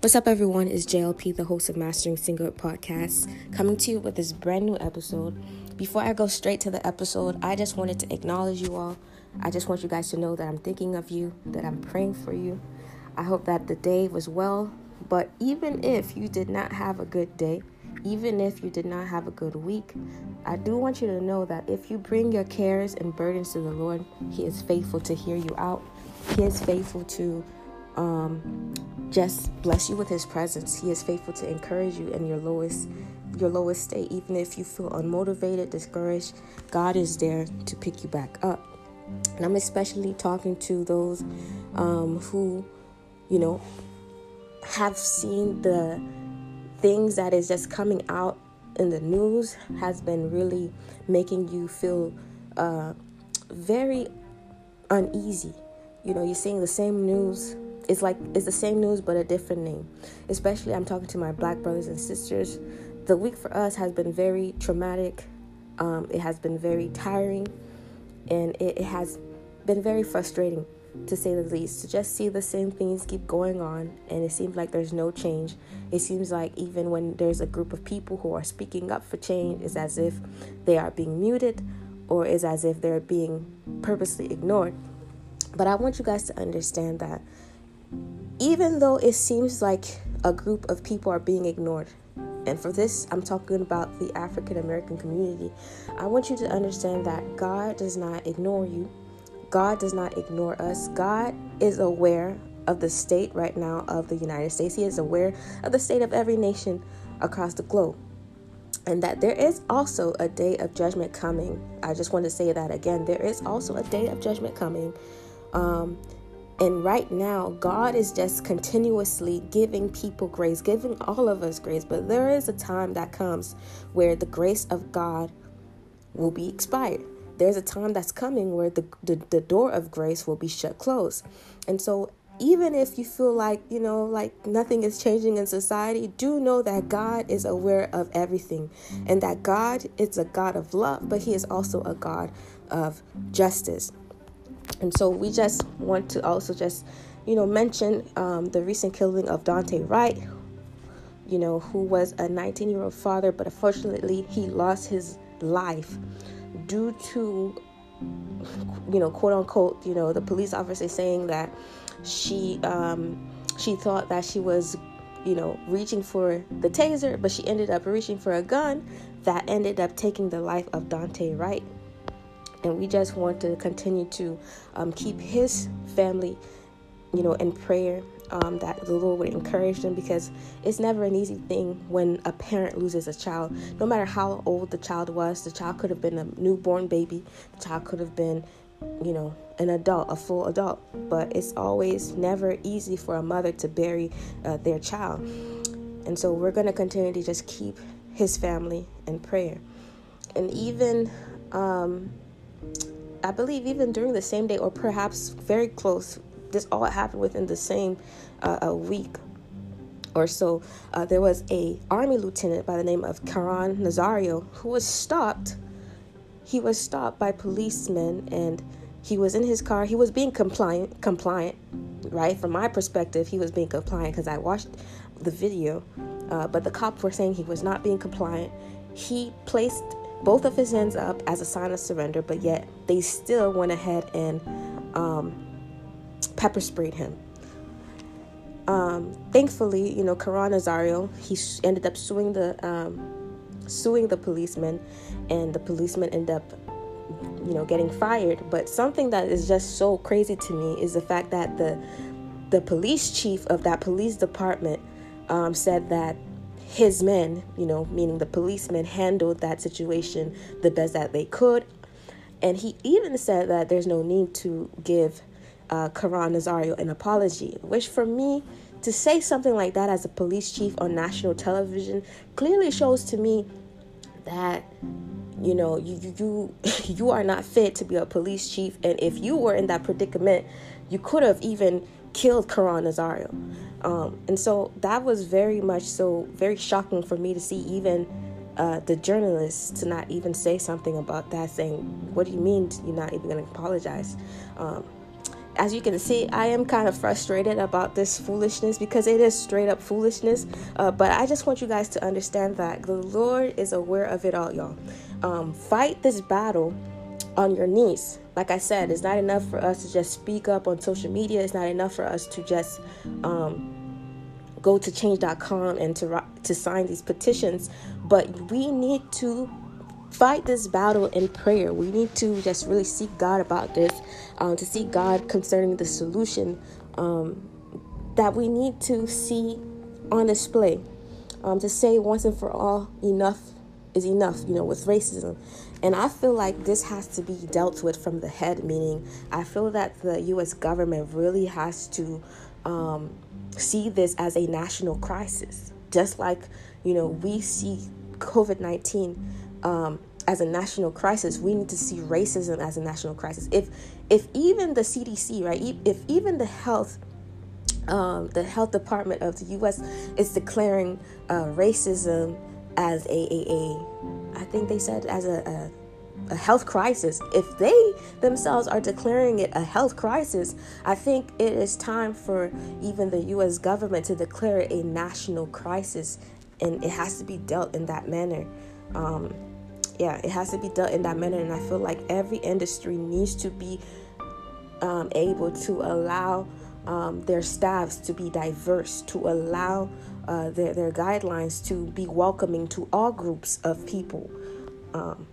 What's up, everyone? It's JLP, the host of Mastering Single Podcast, coming to you with this brand new episode. Before I go straight to the episode, I just wanted to acknowledge you all. I just want you guys to know that I'm thinking of you, that I'm praying for you. I hope that the day was well, but even if you did not have a good day, even if you did not have a good week, I do want you to know that if you bring your cares and burdens to the Lord, He is faithful to hear you out. He is faithful to um, just bless you with his presence. He is faithful to encourage you in your lowest your lowest state even if you feel unmotivated, discouraged, God is there to pick you back up. And I'm especially talking to those um, who, you know, have seen the things that is just coming out in the news has been really making you feel uh, very uneasy. You know, you're seeing the same news it's like it's the same news but a different name. Especially I'm talking to my black brothers and sisters. The week for us has been very traumatic. Um, it has been very tiring, and it, it has been very frustrating to say the least. To just see the same things keep going on, and it seems like there's no change. It seems like even when there's a group of people who are speaking up for change, it's as if they are being muted, or is as if they're being purposely ignored. But I want you guys to understand that even though it seems like a group of people are being ignored, and for this, I'm talking about the African American community, I want you to understand that God does not ignore you. God does not ignore us. God is aware of the state right now of the United States. He is aware of the state of every nation across the globe. And that there is also a day of judgment coming. I just want to say that again. There is also a day of judgment coming. Um, and right now, God is just continuously giving people grace, giving all of us grace. But there is a time that comes where the grace of God will be expired. There's a time that's coming where the, the, the door of grace will be shut closed. And so, even if you feel like, you know, like nothing is changing in society, do know that God is aware of everything and that God is a God of love, but He is also a God of justice. And so we just want to also just, you know, mention um, the recent killing of Daunte Wright, you know, who was a 19 year old father, but unfortunately he lost his life due to, you know, quote unquote, you know, the police officer saying that she um, she thought that she was, you know, reaching for the taser, but she ended up reaching for a gun that ended up taking the life of Daunte Wright and we just want to continue to um, keep his family you know in prayer um, that the lord would encourage them because it's never an easy thing when a parent loses a child. No matter how old the child was the child could have been a newborn baby. The child could have been you know an adult a full adult. But it's always never easy for a mother to bury uh, their child. And so we're going to continue to just keep his family in prayer. And even um, I believe even during the same day or perhaps very close, this all happened within the same uh, a week or so. Uh, there was a army lieutenant by the name of Caron Nazario who was stopped. He was stopped by policemen and he was in his car. He was being compliant, compliant, right? From my perspective, he was being compliant because I watched the video. Uh, but the cops were saying he was not being compliant. He placed both of his hands up as a sign of surrender, but yet they still went ahead and um, pepper sprayed him. Um, thankfully, you know, Caron Nazario, he ended up suing the um, suing the policeman, and the policeman ended up, you know, getting fired. But something that is just so crazy to me is the fact that the the police chief of that police department um, said that his men, you know, meaning the policemen, handled that situation the best that they could. And he even said that there's no need to give uh, Caron Nazario an apology, which for me, to say something like that as a police chief on national television clearly shows to me that you know you you you are not fit to be a police chief and if you were in that predicament you could have even killed Caron Nazario um, and so that was very much so very shocking for me to see even uh, the journalists to not even say something about that, saying, "What do you mean you're not even going to apologize?" Um, as you can see, I am kind of frustrated about this foolishness because it is straight up foolishness. Uh, but I just want you guys to understand that the Lord is aware of it all, y'all. Um, fight this battle on your knees. Like I said, it's not enough for us to just speak up on social media. It's not enough for us to just um, go to change.com and to to sign these petitions, but we need to fight this battle in prayer. We need to just really seek God about this, um, to seek God concerning the solution um, that we need to see on display. Um, to say once and for all, enough is enough, you know, with racism. And I feel like this has to be dealt with from the head, meaning I feel that the US government really has to um, see this as a national crisis. Just like, you know, we see COVID 19 um, as a national crisis, we need to see racism as a national crisis. If if even the CDC, right, if even the health um, the health department of the U.S. is declaring uh, racism as a, a, a I think they said as a, a a health crisis, if they themselves are declaring it a health crisis, I think it is time for even the US government to declare it a national crisis and it has to be dealt in that manner. Um, yeah, it has to be dealt in that manner, and I feel like every industry needs to be um, able to allow um, their staffs to be diverse, to allow uh, their, their guidelines to be welcoming to all groups of people. Um,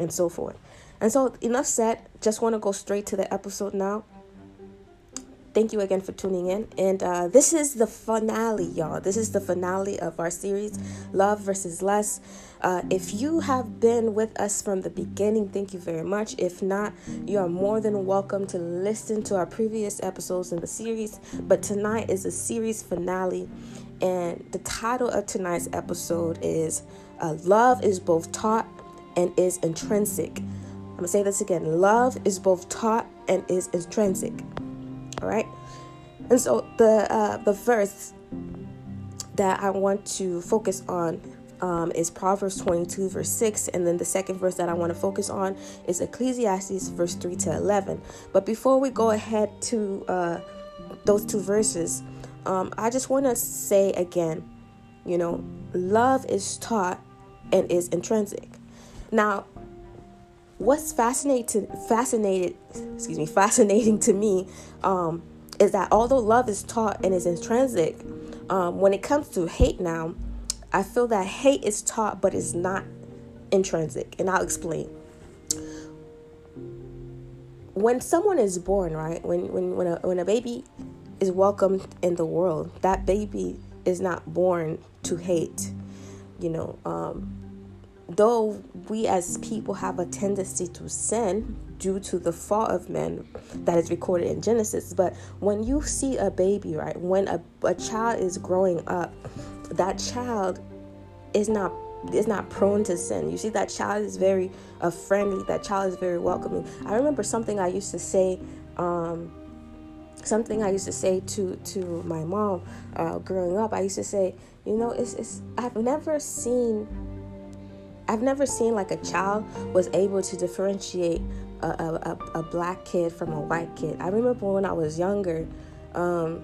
and so forth. And so, enough said. Just want to go straight to the episode now. Thank you again for tuning in. And uh, this is the finale, y'all. This is the finale of our series, Love versus Less. Uh, if you have been with us from the beginning, thank you very much. If not, you are more than welcome to listen to our previous episodes in the series. But tonight is a series finale. And the title of tonight's episode is uh, Love is Both Taught and is intrinsic. I'm going to say this again love is both taught and is intrinsic. All right? And so the uh, the verse that I want to focus on um, is Proverbs 22, verse 6. And then the second verse that I want to focus on is Ecclesiastes, verse 3 to 11. But before we go ahead to uh, those two verses, um, I just want to say again, you know, love is taught and is intrinsic. Now, what's fascinating, fascinated, excuse me, fascinating to me um, is that although love is taught and is intrinsic, um, when it comes to hate now, I feel that hate is taught but is not intrinsic, and I'll explain. When someone is born, right, when when when a, when a baby is welcomed in the world, that baby is not born to hate. You know, um, though we as people have a tendency to sin due to the fall of men that is recorded in Genesis, but when you see a baby, right, when a, a child is growing up, that child is not is not prone to sin. You see, that child is very uh, friendly. That child is very welcoming. I remember something I used to say. Um, something I used to say to to my mom uh, growing up. I used to say, you know, it's, it's I've never seen I've never seen like a child was able to differentiate a, a, a black kid from a white kid. I remember when I was younger, um,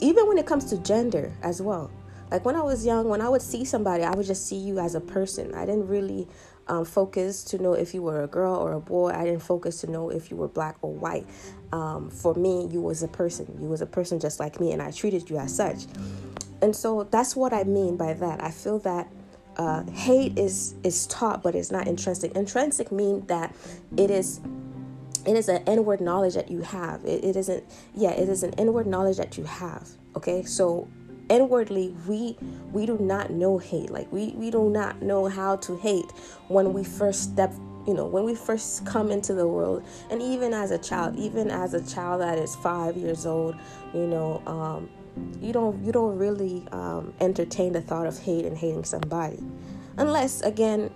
even when it comes to gender as well. Like when I was young, when I would see somebody, I would just see you as a person. I didn't really um, focus to know if you were a girl or a boy. I didn't focus to know if you were black or white. Um, for me, you was a person. You was a person just like me, and I treated you as such. And so that's what I mean by that. I feel that uh, hate is is taught but it's not intrinsic intrinsic means that it is it is an inward knowledge that you have it, it isn't yeah it is an inward knowledge that you have okay so inwardly we we do not know hate like we we do not know how to hate when we first step you know when we first come into the world and even as a child even as a child that is five years old you know um you don't you don't really um, entertain the thought of hate and hating somebody. Unless again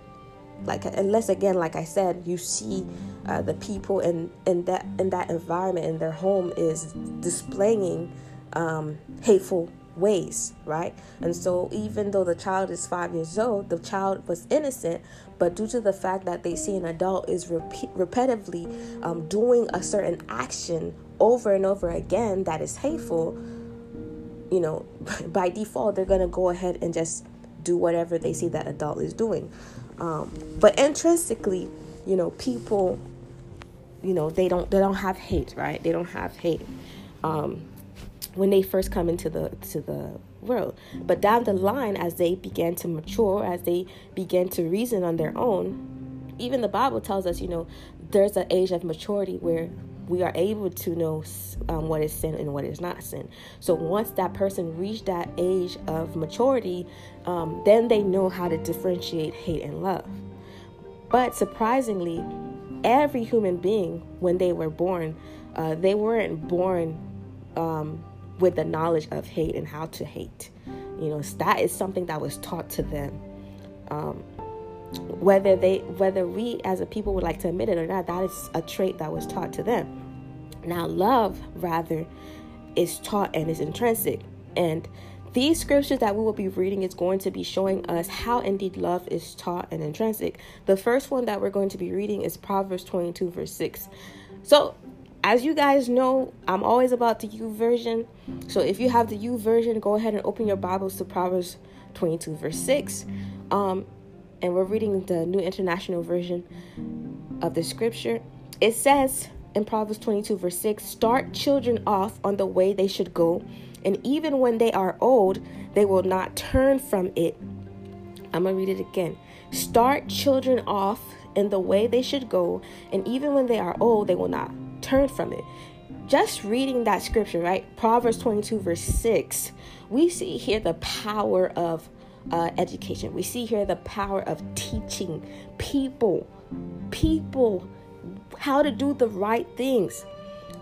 like unless again like i said you see uh, the people in in that in that environment in their home is displaying um, hateful ways right and so even though the child is five years old the child was innocent but due to the fact that they see an adult is repeat, repetitively um, doing a certain action over and over again that is hateful, you know, by default, they're going to go ahead and just do whatever they see that adult is doing. Um, but intrinsically, you know, people, you know, they don't they don't have hate, right? They don't have hate um, when they first come into the to the world. But down the line, as they begin to mature, as they begin to reason on their own, even the Bible tells us, you know, there's an age of maturity where we are able to know um, what is sin and what is not sin. So once that person reached that age of maturity, um, then they know how to differentiate hate and love. But surprisingly, every human being, when they were born, uh, they weren't born um, with the knowledge of hate and how to hate. You know, that is something that was taught to them. Um, whether they whether we as a people would like to admit it or not that is a trait that was taught to them now love rather is taught and is intrinsic and these scriptures that we will be reading is going to be showing us how indeed love is taught and intrinsic the first one that we're going to be reading is proverbs 22 verse 6 so as you guys know i'm always about the YouVersion. so if you have the YouVersion, go ahead and open your bibles to proverbs 22 verse 6 um, and we're reading the New International Version of the scripture. It says in Proverbs 22, verse 6 start children off on the way they should go, and even when they are old, they will not turn from it. I'm going to read it again. Start children off in the way they should go, and even when they are old, they will not turn from it. Just reading that scripture, right? Proverbs 22, verse 6, we see here the power of uh, education. We see here the power of teaching people, people, how to do the right things.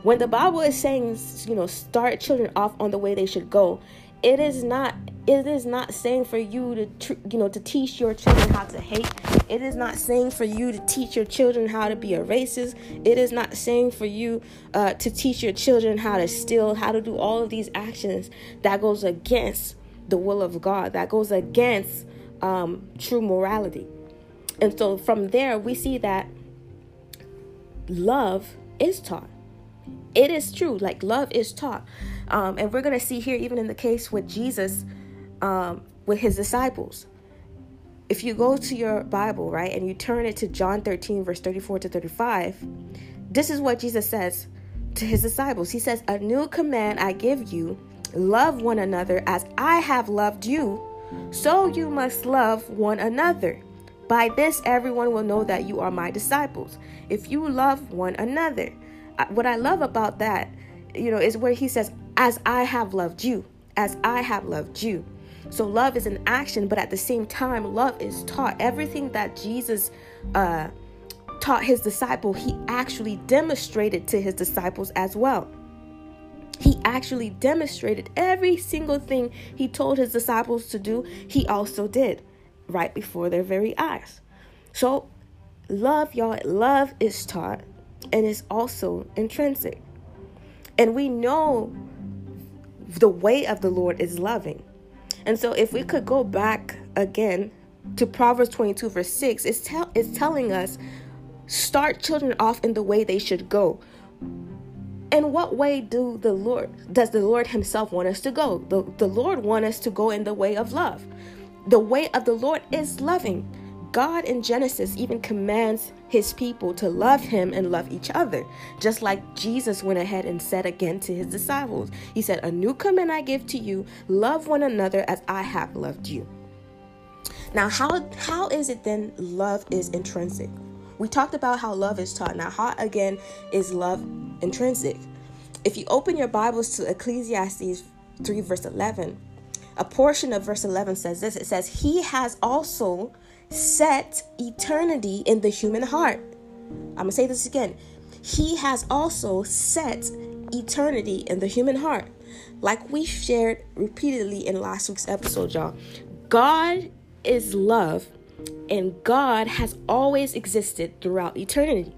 When the Bible is saying, you know, start children off on the way they should go, it is not it is not saying for you to tr- you know to teach your children how to hate it is not saying for you to teach your children how to be a racist it is not saying for you uh, to teach your children how to steal how to do all of these actions that goes against the will of God, that goes against um, true morality. And so from there, we see that love is taught. It is true, like love is taught. Um, and we're going to see here, even in the case with Jesus, um, with his disciples. If you go to your Bible, right, and you turn it to John 13, verse 34 to 35, this is what Jesus says to his disciples. He says, A new command I give you Love one another as I have loved you, so you must love one another. By this, everyone will know that you are my disciples, if you love one another. What I love about that, you know, is where he says, As I have loved you, as I have loved you. So love is an action, but at the same time, love is taught. Everything that Jesus uh, taught his disciple, he actually demonstrated to his disciples as well. He actually demonstrated every single thing he told his disciples to do, he also did right before their very eyes. So, love, y'all, love is taught and is also intrinsic. And we know the way of the Lord is loving. And so, if we could go back again to Proverbs 22, verse 6, it's, tell, it's telling us start children off in the way they should go in what way do the Lord does the Lord himself want us to go? The, the Lord want us to go in the way of love. The way of the Lord is loving. God in Genesis even commands his people to love him and love each other. Just like Jesus went ahead and said again to his disciples. He said, "A new command I give to you, love one another as I have loved you." Now, how how is it then love is intrinsic? We talked about how love is taught. Now, how again is love intrinsic? If you open your Bibles to Ecclesiastes 3, verse 11, a portion of verse 11 says this it says, He has also set eternity in the human heart. I'm going to say this again. He has also set eternity in the human heart. Like we shared repeatedly in last week's episode, y'all. God is love and God has always existed throughout eternity.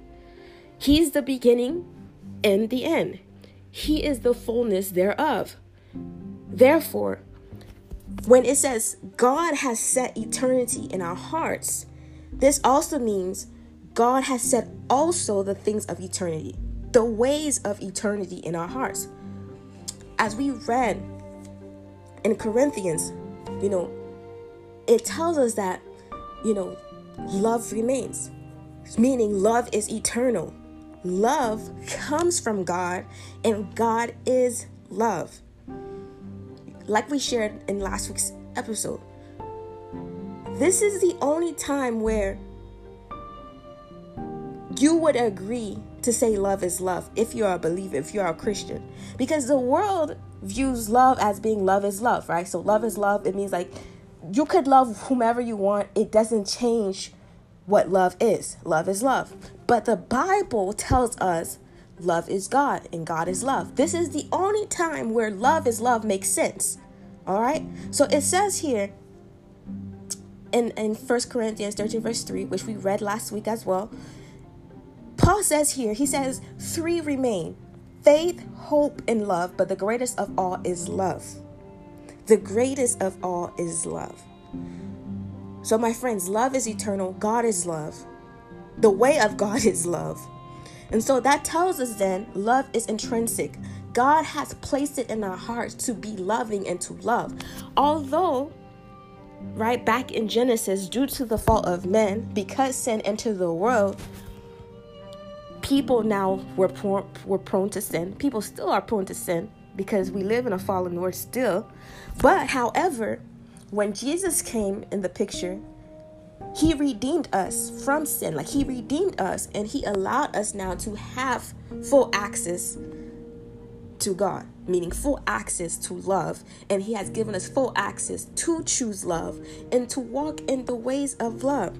He's the beginning and the end, He is the fullness thereof. Therefore, when it says God has set eternity in our hearts, this also means God has set also the things of eternity. the ways of eternity in our hearts. As we read in Corinthians, you know, it tells us that, you know, love remains, meaning love is eternal. Love comes from God, and God is love. Like we shared in last week's episode, this is the only time where you would agree to say love is love if you're a believer, if you're a Christian. Because the world views love as being love is love, right? So love is love. It means like you could love whomever you want, it doesn't change what love is. Love is love. But the Bible tells us love is God and God is love. This is the only time where love is love makes sense. All right? So it says here in, in 1 Corinthians 13, verse 3, which we read last week as well, Paul says here, he says, three remain faith, hope, and love, but the greatest of all is love. The greatest of all is love. So, my friends, love is eternal, God is love. The way of God is love. And so that tells us then love is intrinsic. God has placed it in our hearts to be loving and to love. Although, right back in Genesis, due to the fault of men, because sin entered the world, people now were, were prone to sin. People still are prone to sin because we live in a fallen world still. But, however, when Jesus came in the picture, he redeemed us from sin. Like he redeemed us and he allowed us now to have full access to God, meaning full access to love. And he has given us full access to choose love and to walk in the ways of love.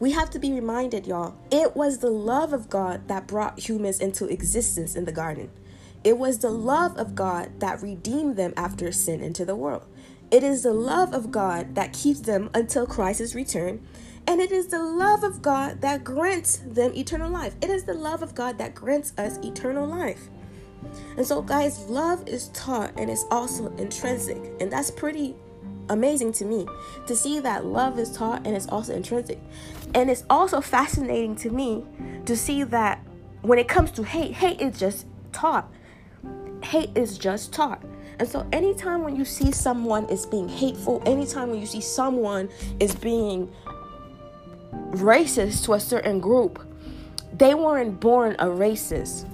We have to be reminded, y'all, it was the love of God that brought humans into existence in the garden. It was the love of God that redeemed them after sin into the world. It is the love of God that keeps them until Christ's return. And it is the love of God that grants them eternal life. It is the love of God that grants us eternal life. And so, guys, love is taught and it's also intrinsic. And that's pretty amazing to me to see that love is taught and it's also intrinsic. And it's also fascinating to me to see that when it comes to hate, hate is just taught. Hate is just taught. And so anytime when you see someone is being hateful, anytime when you see someone is being racist to a certain group, they weren't born a racist.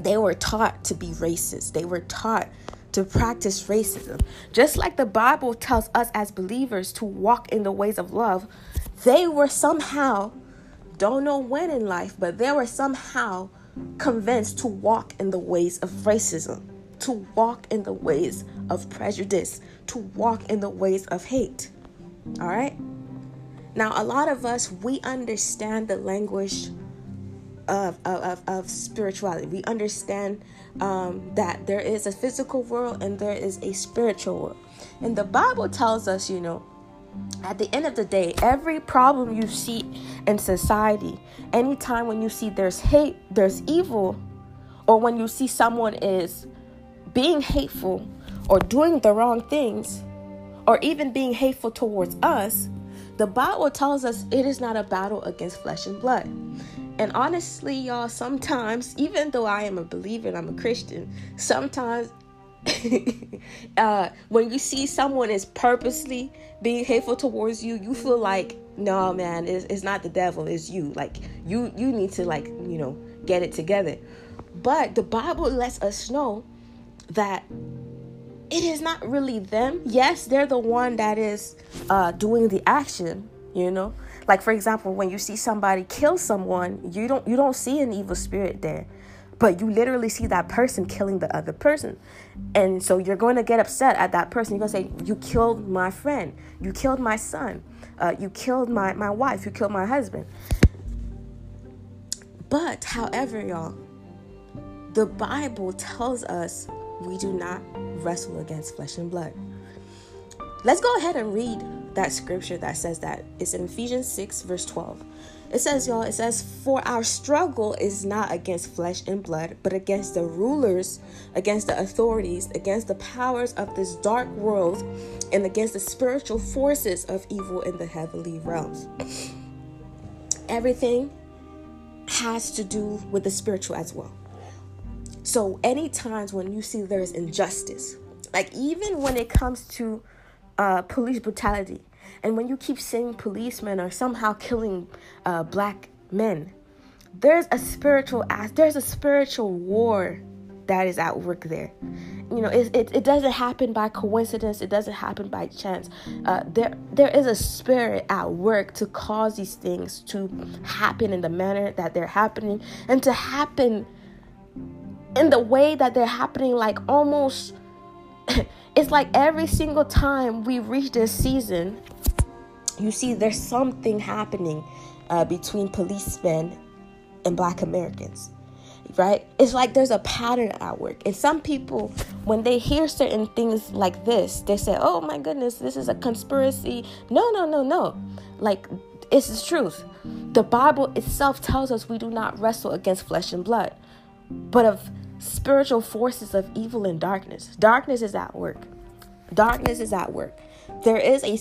They were taught to be racist. They were taught to practice racism. Just like the Bible tells us as believers to walk in the ways of love, they were somehow, don't know when in life, but they were somehow convinced to walk in the ways of racism to walk in the ways of prejudice, to walk in the ways of hate. All right? Now, a lot of us, we understand the language of, of, of spirituality. We understand um, that there is a physical world and there is a spiritual world. And the Bible tells us, you know, at the end of the day, every problem you see in society, anytime when you see there's hate, there's evil, or when you see someone is being hateful or doing the wrong things or even being hateful towards us, the Bible tells us it is not a battle against flesh and blood. And honestly, y'all, sometimes, even though I am a believer and I'm a Christian, sometimes uh, when you see someone is purposely being hateful towards you, you feel like, no, man, it's, it's not the devil, it's you. Like you, you need to like, you know, get it together. But the Bible lets us know that it is not really them. Yes, they're the one that is uh, doing the action, you know. Like for example, when you see somebody kill someone, you don't you don't see an evil spirit there. But you literally see that person killing the other person. And so you're going to get upset at that person. You're going to say, You killed my friend. You killed my son. Uh, you killed my, my wife. You killed my husband. But, however, y'all, the Bible tells us we do not wrestle against flesh and blood. Let's go ahead and read that scripture that says that. It's in Ephesians 6, verse 12. It says, y'all, it says, For our struggle is not against flesh and blood, but against the rulers, against the authorities, against the powers of this dark world, and against the spiritual forces of evil in the heavenly realms. Everything has to do with the spiritual as well. So, any times when you see there's injustice, like even when it comes to uh, police brutality, and when you keep seeing policemen are somehow killing uh, black men, there's a spiritual there's a spiritual war that is at work there. You know, it, it, it doesn't happen by coincidence. It doesn't happen by chance. Uh, there there is a spirit at work to cause these things to happen in the manner that they're happening and to happen in the way that they're happening. Like almost, it's like every single time we reach this season, you see there's something happening uh, between policemen and Black Americans right? It's like there's a pattern at work. And some people, when they hear certain things like this, they say, oh my goodness, this is a conspiracy. No, no, no, no. Like, it's the truth. The Bible itself tells us we do not wrestle against flesh and blood, but of spiritual forces of evil and darkness. Darkness is at work. Darkness is at work there is a,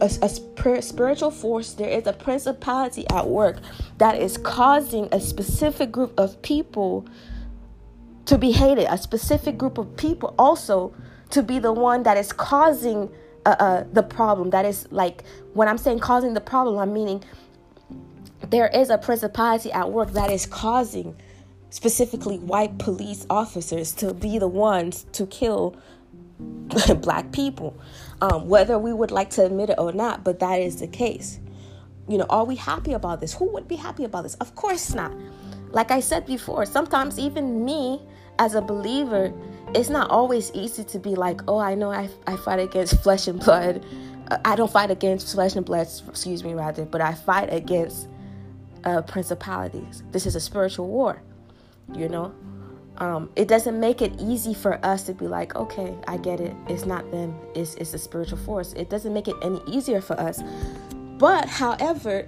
a, a, spiritual force, there is a principality at work that is causing a specific group of people to be hated, a specific group of people also to be the one that is causing uh, uh, the problem. That is like when I'm saying causing the problem, I'm meaning there is a principality at work that is causing specifically white police officers to be the ones to kill black people, um, whether we would like to admit it or not, but that is the case. You know, are we happy about this? Who would be happy about this? Of course not. Like I said before, sometimes even me as a believer, it's not always easy to be like, oh, I know I, I fight against flesh and blood. I don't fight against flesh and blood, excuse me, rather, but I fight against uh, principalities. This is a spiritual war, you know? um, it doesn't make it easy for us to be like, okay, I get it. It's not them. It's it's a spiritual force. It doesn't make it any easier for us. But however,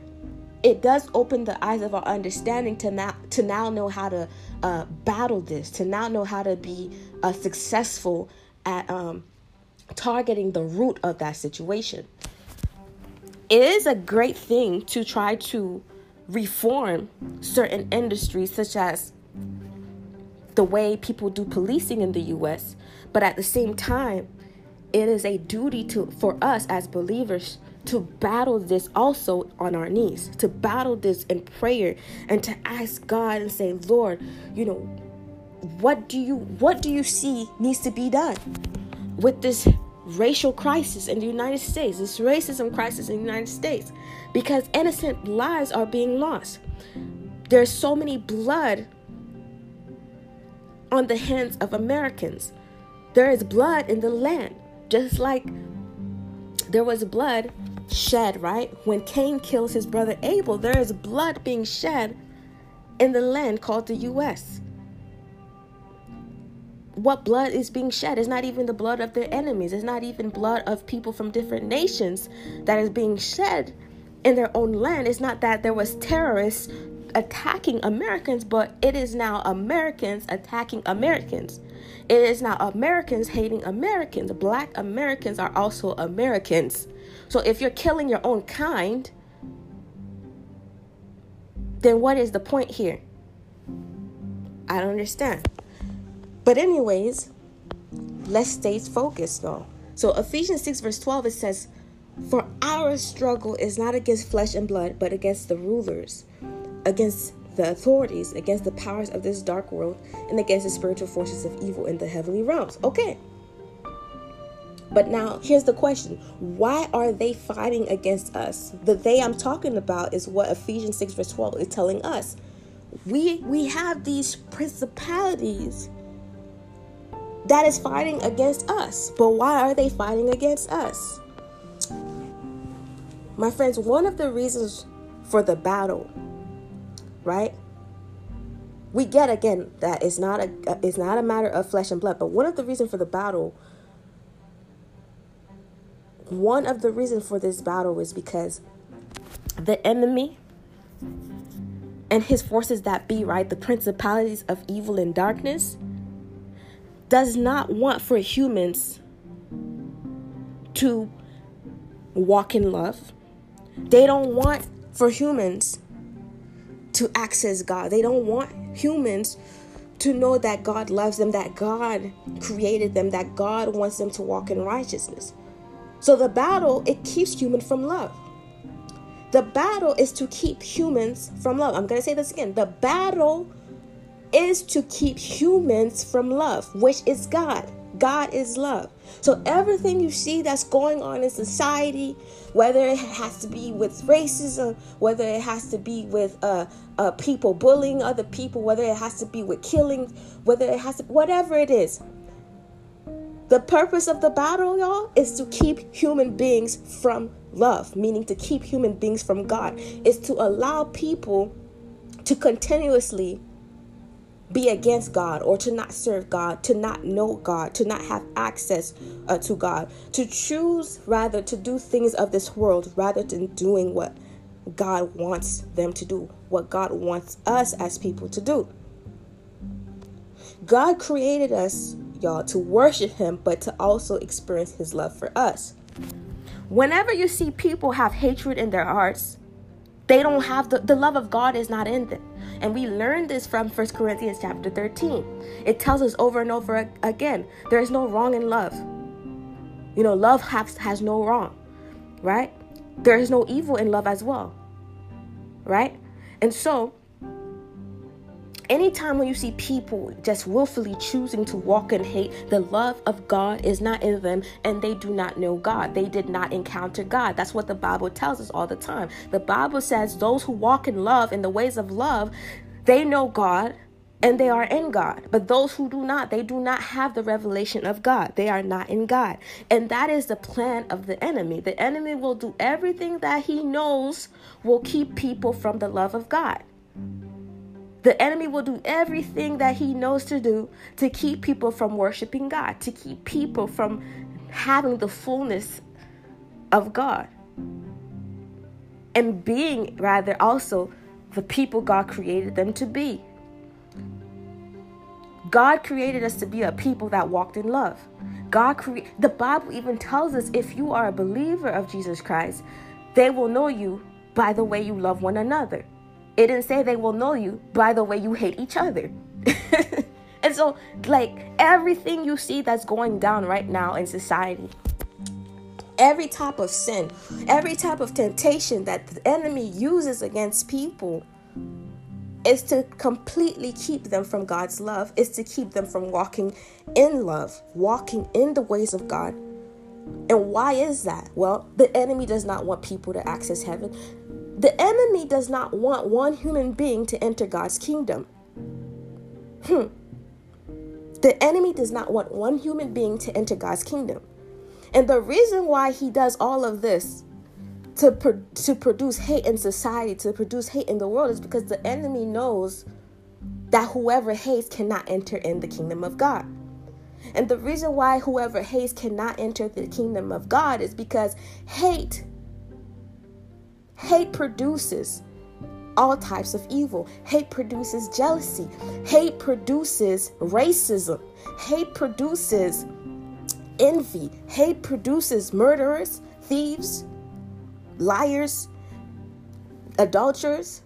it does open the eyes of our understanding to now to now know how to uh, battle this, to now know how to be uh, successful at um, targeting the root of that situation. It is a great thing to try to reform certain industries, such as the way people do policing in the US, but at the same time, it is a duty to for us as believers to battle this also on our knees, to battle this in prayer and to ask God and say, "Lord, you know, what do you what do you see needs to be done with this racial crisis in the United States, this racism crisis in the United States, because innocent lives are being lost. There's so many blood on the hands of Americans. There is blood in the land, just like there was blood shed, right? When Cain kills his brother Abel, there is blood being shed in the land called the U.S. What blood is being shed? It's not even the blood of their enemies. It's not even blood of people from different nations that is being shed in their own land. It's not that there was terrorists attacking Americans, but it is now Americans attacking Americans. It is now Americans hating Americans. Black Americans are also Americans. So if you're killing your own kind, then what is the point here? I don't understand. But, anyways, let's stay focused though. So, Ephesians 6, verse 12, it says, For our struggle is not against flesh and blood, but against the rulers against the authorities, against the powers of this dark world, and against the spiritual forces of evil in the heavenly realms. Okay. But now here's the question why are they fighting against us? The they I'm talking about is what Ephesians 6, verse 12 is telling us. We we have these principalities that is fighting against us. But why are they fighting against us? My friends, one of the reasons for the battle right? We get again that it's not a it's not a matter of flesh and blood, but one of the reasons for the battle one of the reasons for this battle is because the enemy and his forces that be, right, the principalities of evil and darkness, does not want for humans to walk in love. They don't want for humans to access God. They don't want humans to know that God loves them, that God created them, that God wants them to walk in righteousness. So the battle, it keeps human from love. The battle is to keep humans from love. I'm going to say this again. The battle is to keep humans from love, which is God. God is love. So everything you see that's going on in society, whether it has to be with racism, whether it has to be with uh, uh, people bullying other people, whether it has to be with killing, whether it has to, whatever it is. The purpose of the battle, y'all, is to keep human beings from love, meaning to keep human beings from God, is to allow people to continuously be against God or to not serve God, to not know God, to not have access uh, to God, to choose rather to do things of this world rather than doing what God wants them to do, what God wants us as people to do. God created us, y'all, to worship Him, but to also experience His love for us. Whenever you see people have hatred in their hearts, they don't have the, the love of God is not in them. And we learn this from 1 Corinthians chapter 13. It tells us over and over again there is no wrong in love. You know, love has, has no wrong, right? There is no evil in love as well, right? And so, anytime when you see people just willfully choosing to walk in hate, the love of God is not in them and they do not know God. They did not encounter God. That's what the Bible tells us all the time. The Bible says those who walk in love, in the ways of love, they know God and they are in God. But those who do not, they do not have the revelation of God. They are not in God. And that is the plan of the enemy. The enemy will do everything that he knows will keep people from the love of God. The enemy will do everything that he knows to do to keep people from worshiping God, to keep people from having the fullness of God. And being, rather, also the people God created them to be. God created us to be a people that walked in love. God create the Bible even tells us if you are a believer of Jesus Christ, they will know you by the way you love one another. It didn't say they will know you by the way you hate each other. and so, like, everything you see that's going down right now in society, every type of sin, every type of temptation that the enemy uses against people is to completely keep them from God's love, is to keep them from walking in love, walking in the ways of God. And why is that? Well, the enemy does not want people to access heaven. The enemy does not want one human being to enter God's kingdom. Hmm. The enemy does not want one human being to enter God's kingdom. And the reason why he does all of this to, pro- to produce hate in society, to produce hate in the world, is because the enemy knows that whoever hates cannot enter in the kingdom of God. And the reason why whoever hates cannot enter the kingdom of God is because hate Hate produces all types of evil. Hate produces jealousy. Hate produces racism. Hate produces envy. Hate produces murderers, thieves, liars, adulterers.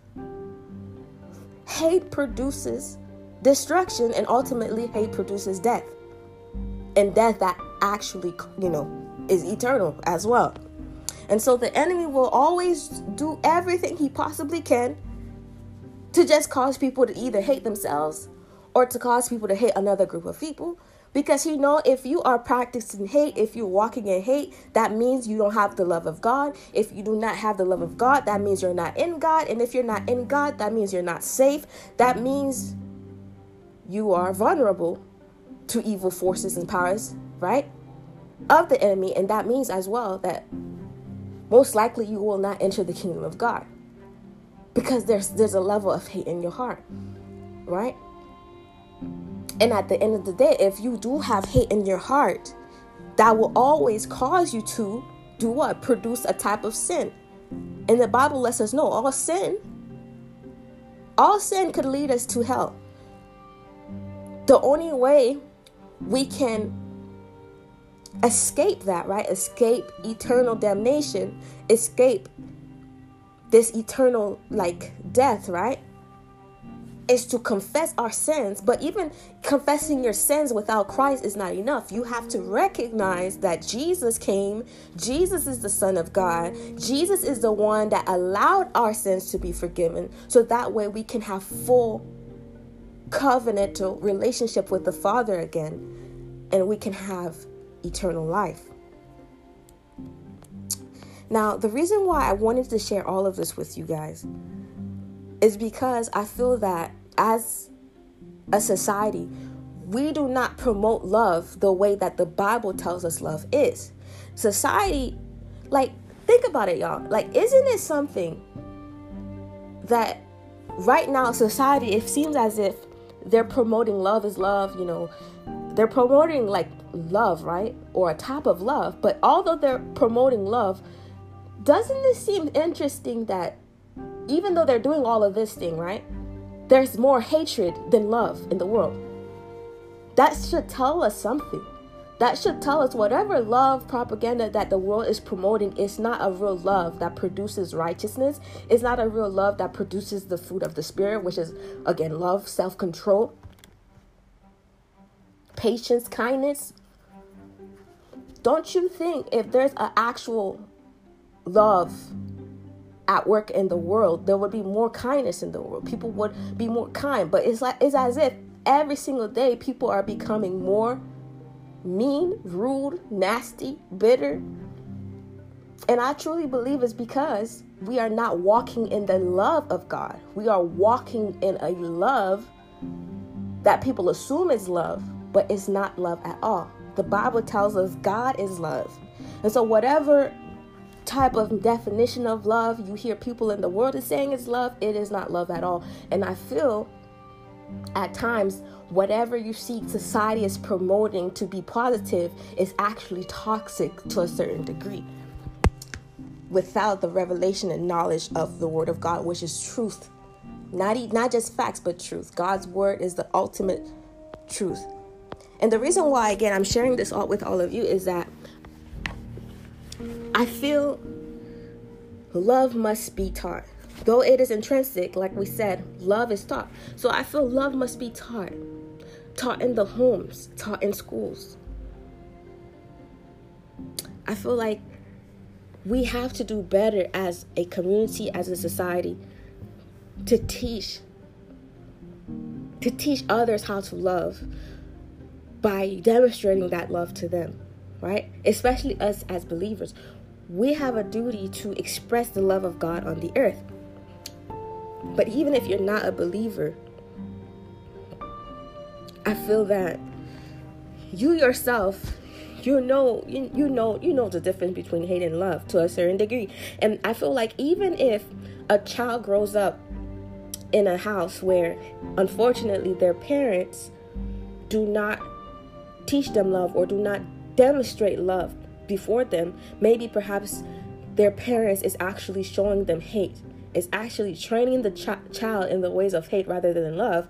Hate produces destruction, and ultimately, hate produces death. And death that actually, you know, is eternal as well. And so the enemy will always do everything he possibly can to just cause people to either hate themselves or to cause people to hate another group of people. Because he know if you are practicing hate if you're walking in hate that means you don't have the love of god. If you do not have the love of god that means you're not in god. And if you're not in god that means you're not safe. That means you are vulnerable to evil forces and powers right of the enemy. And that means as well that most likely you will not enter the kingdom of God because there's there's a level of hate in your heart, right? And at the end of the day, if you do have hate in your heart, that will always cause you to do what? Produce a type of sin. And the Bible lets us know all sin, all sin could lead us to hell. The only way we can escape that, right? Escape eternal damnation, escape this eternal like death, right? is to confess our sins, but even confessing your sins without Christ is not enough. You have to recognize that Jesus came, Jesus is the Son of God, Jesus is the one that allowed our sins to be forgiven, so that way we can have full covenantal relationship with the Father again, and we can have eternal life. Now, the reason why I wanted to share all of this with you guys is because I feel that as a society, we do not promote love the way that the Bible tells us love is. Society, like, think about it, y'all. Like, isn't it something that right now, society, it seems as if they're promoting love is love, you know, they're promoting like love, right? Or a type of love. But although they're promoting love, doesn't this seem interesting that even though they're doing all of this thing, right? There's more hatred than love in the world. That should tell us something. That should tell us whatever love propaganda that the world is promoting is not a real love that produces righteousness. It's not a real love that produces the fruit of the Spirit, which is, again, love, self control, patience, kindness. Don't you think if there's an actual love at work in the world, there would be more kindness in the world. People would be more kind. But it's like it's as if every single day people are becoming more mean, rude, nasty, bitter. And I truly believe it's because we are not walking in the love of God. We are walking in a love that people assume is love, but it's not love at all. The Bible tells us God is love. And so, whatever type of definition of love you hear people in the world is saying is love, it is not love at all. And I feel at times whatever you see society is promoting to be positive is actually toxic to a certain degree without the revelation and knowledge of the word of God which is truth not not just facts but truth God's word is the ultimate truth and the reason why again I'm sharing this all with all of you is that I feel love must be taught. Though it is intrinsic, like we said, love is taught. So I feel love must be taught. Taught in the homes, taught in schools. I feel like we have to do better as a community, as a society, to teach to teach others how to love by demonstrating that love to them, right? Especially us as believers we have a duty to express the love of God on the earth. But even if you're not a believer, I feel that you yourself you know you, you know you know the difference between hate and love to a certain degree and i feel like even if a child grows up in a house where unfortunately their parents do not teach them love or do not demonstrate love before them, maybe perhaps their parents is actually showing them hate, is actually training the ch- child in the ways of hate rather than love.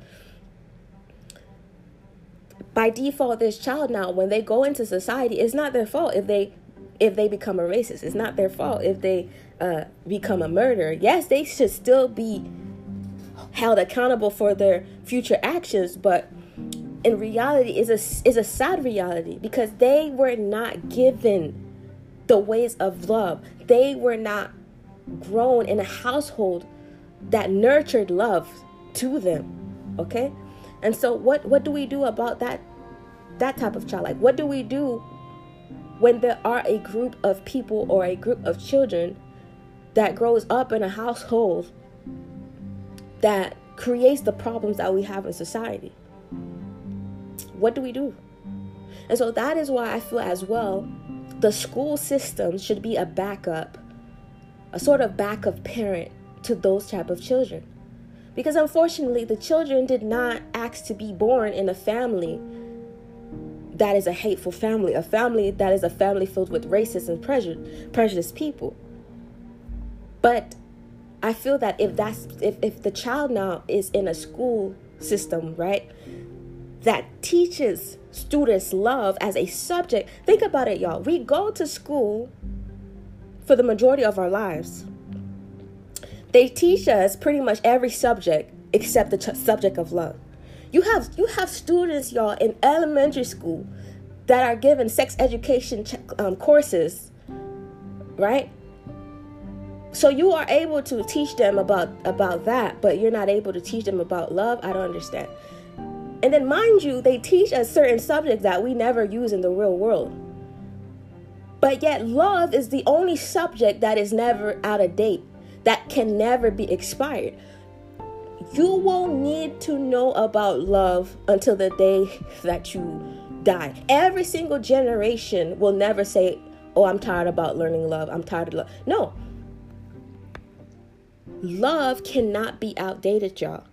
By default, this child now, when they go into society, it's not their fault if they if they become a racist. It's not their fault if they uh, become a murderer. Yes, they should still be held accountable for their future actions, but in reality is a is a sad reality because they were not given the ways of love. They were not grown in a household that nurtured love to them. Okay? And so what what do we do about that that type of child? Like what do we do when there are a group of people or a group of children that grows up in a household that creates the problems that we have in society? What do we do? And so that is why I feel as well the school system should be a backup, a sort of backup parent to those type of children. Because unfortunately, the children did not ask to be born in a family that is a hateful family, a family that is a family filled with racist and prejudiced people. But I feel that if that's if, if the child now is in a school system, right, that teaches students love as a subject. Think about it, y'all. We go to school for the majority of our lives. They teach us pretty much every subject except the ch- subject of love. You have you have students, y'all, in elementary school that are given sex education ch- um, courses, right? So you are able to teach them about about that, but you're not able to teach them about love. I don't understand. And then, mind you, they teach a certain subject that we never use in the real world. But yet, love is the only subject that is never out of date, that can never be expired. You won't need to know about love until the day that you die. Every single generation will never say, Oh, I'm tired about learning love. I'm tired of love. No. Love cannot be outdated, y'all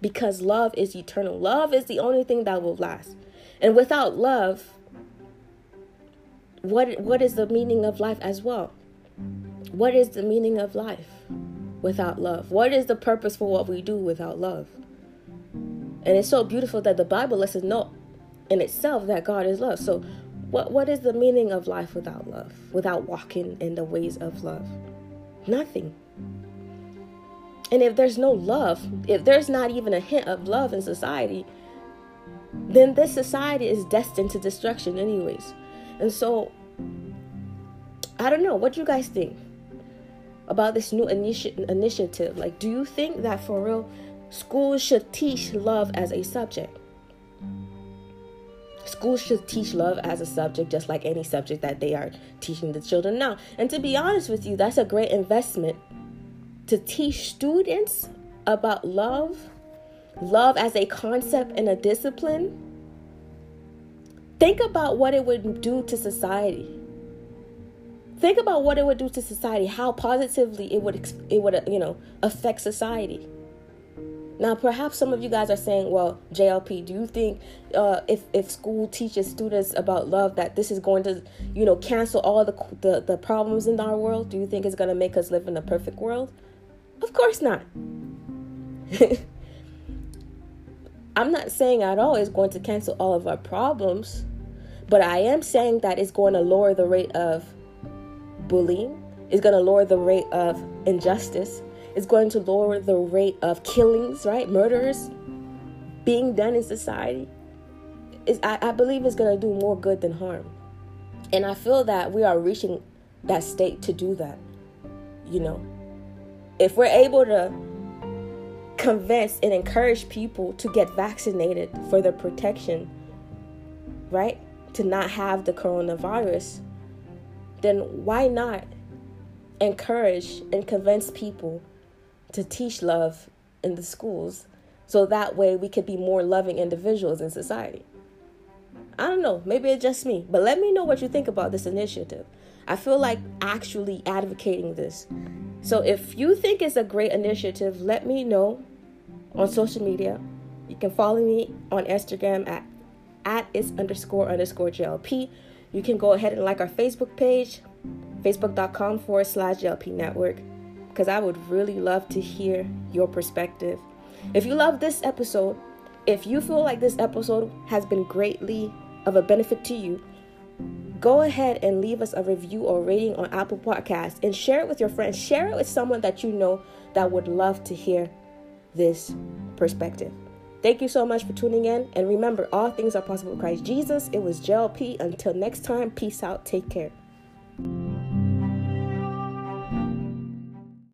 because love is eternal. Love is the only thing that will last. And without love, what what is the meaning of life as well? What is the meaning of life without love? What is the purpose for what we do without love? And it's so beautiful that the Bible lets us know in itself that God is love. So what what is the meaning of life without love? Without walking in the ways of love? Nothing. And if there's no love, if there's not even a hint of love in society, then this society is destined to destruction, anyways. And so, I don't know. What do you guys think about this new initi- initiative? Like, do you think that for real, schools should teach love as a subject? Schools should teach love as a subject, just like any subject that they are teaching the children now. And to be honest with you, that's a great investment to teach students about love, love as a concept and a discipline, think about what it would do to society. Think about what it would do to society, how positively it would it would you know affect society. Now, perhaps some of you guys are saying, "Well, JLP, do you think uh, if if school teaches students about love, that this is going to, you know, cancel all the the, the problems in our world? Do you think it's going to make us live in a perfect world?" Of course not. I'm not saying at all it's going to cancel all of our problems, but I am saying that it's going to lower the rate of bullying, it's going to lower the rate of injustice, it's going to lower the rate of killings, right? Murders being done in society. Is I, I believe it's going to do more good than harm. And I feel that we are reaching that state to do that, you know if we're able to convince and encourage people to get vaccinated for their protection, right? To not have the coronavirus, then why not encourage and convince people to teach love in the schools so that way we could be more loving individuals in society? I don't know, maybe it's just me, but let me know what you think about this initiative. I feel like actually advocating this so if you think it's a great initiative, let me know on social media. You can follow me on Instagram at at is underscore underscore JLP. You can go ahead and like our Facebook page, facebook.com forward slash JLP network, because I would really love to hear your perspective. If you love this episode, if you feel like this episode has been greatly of a benefit to you, go ahead and leave us a review or rating on Apple Podcasts and share it with your friends. Share it with someone that you know that would love to hear this perspective. Thank you so much for tuning in. And remember, all things are possible with Christ Jesus. It was JLP. Until next time, peace out. Take care.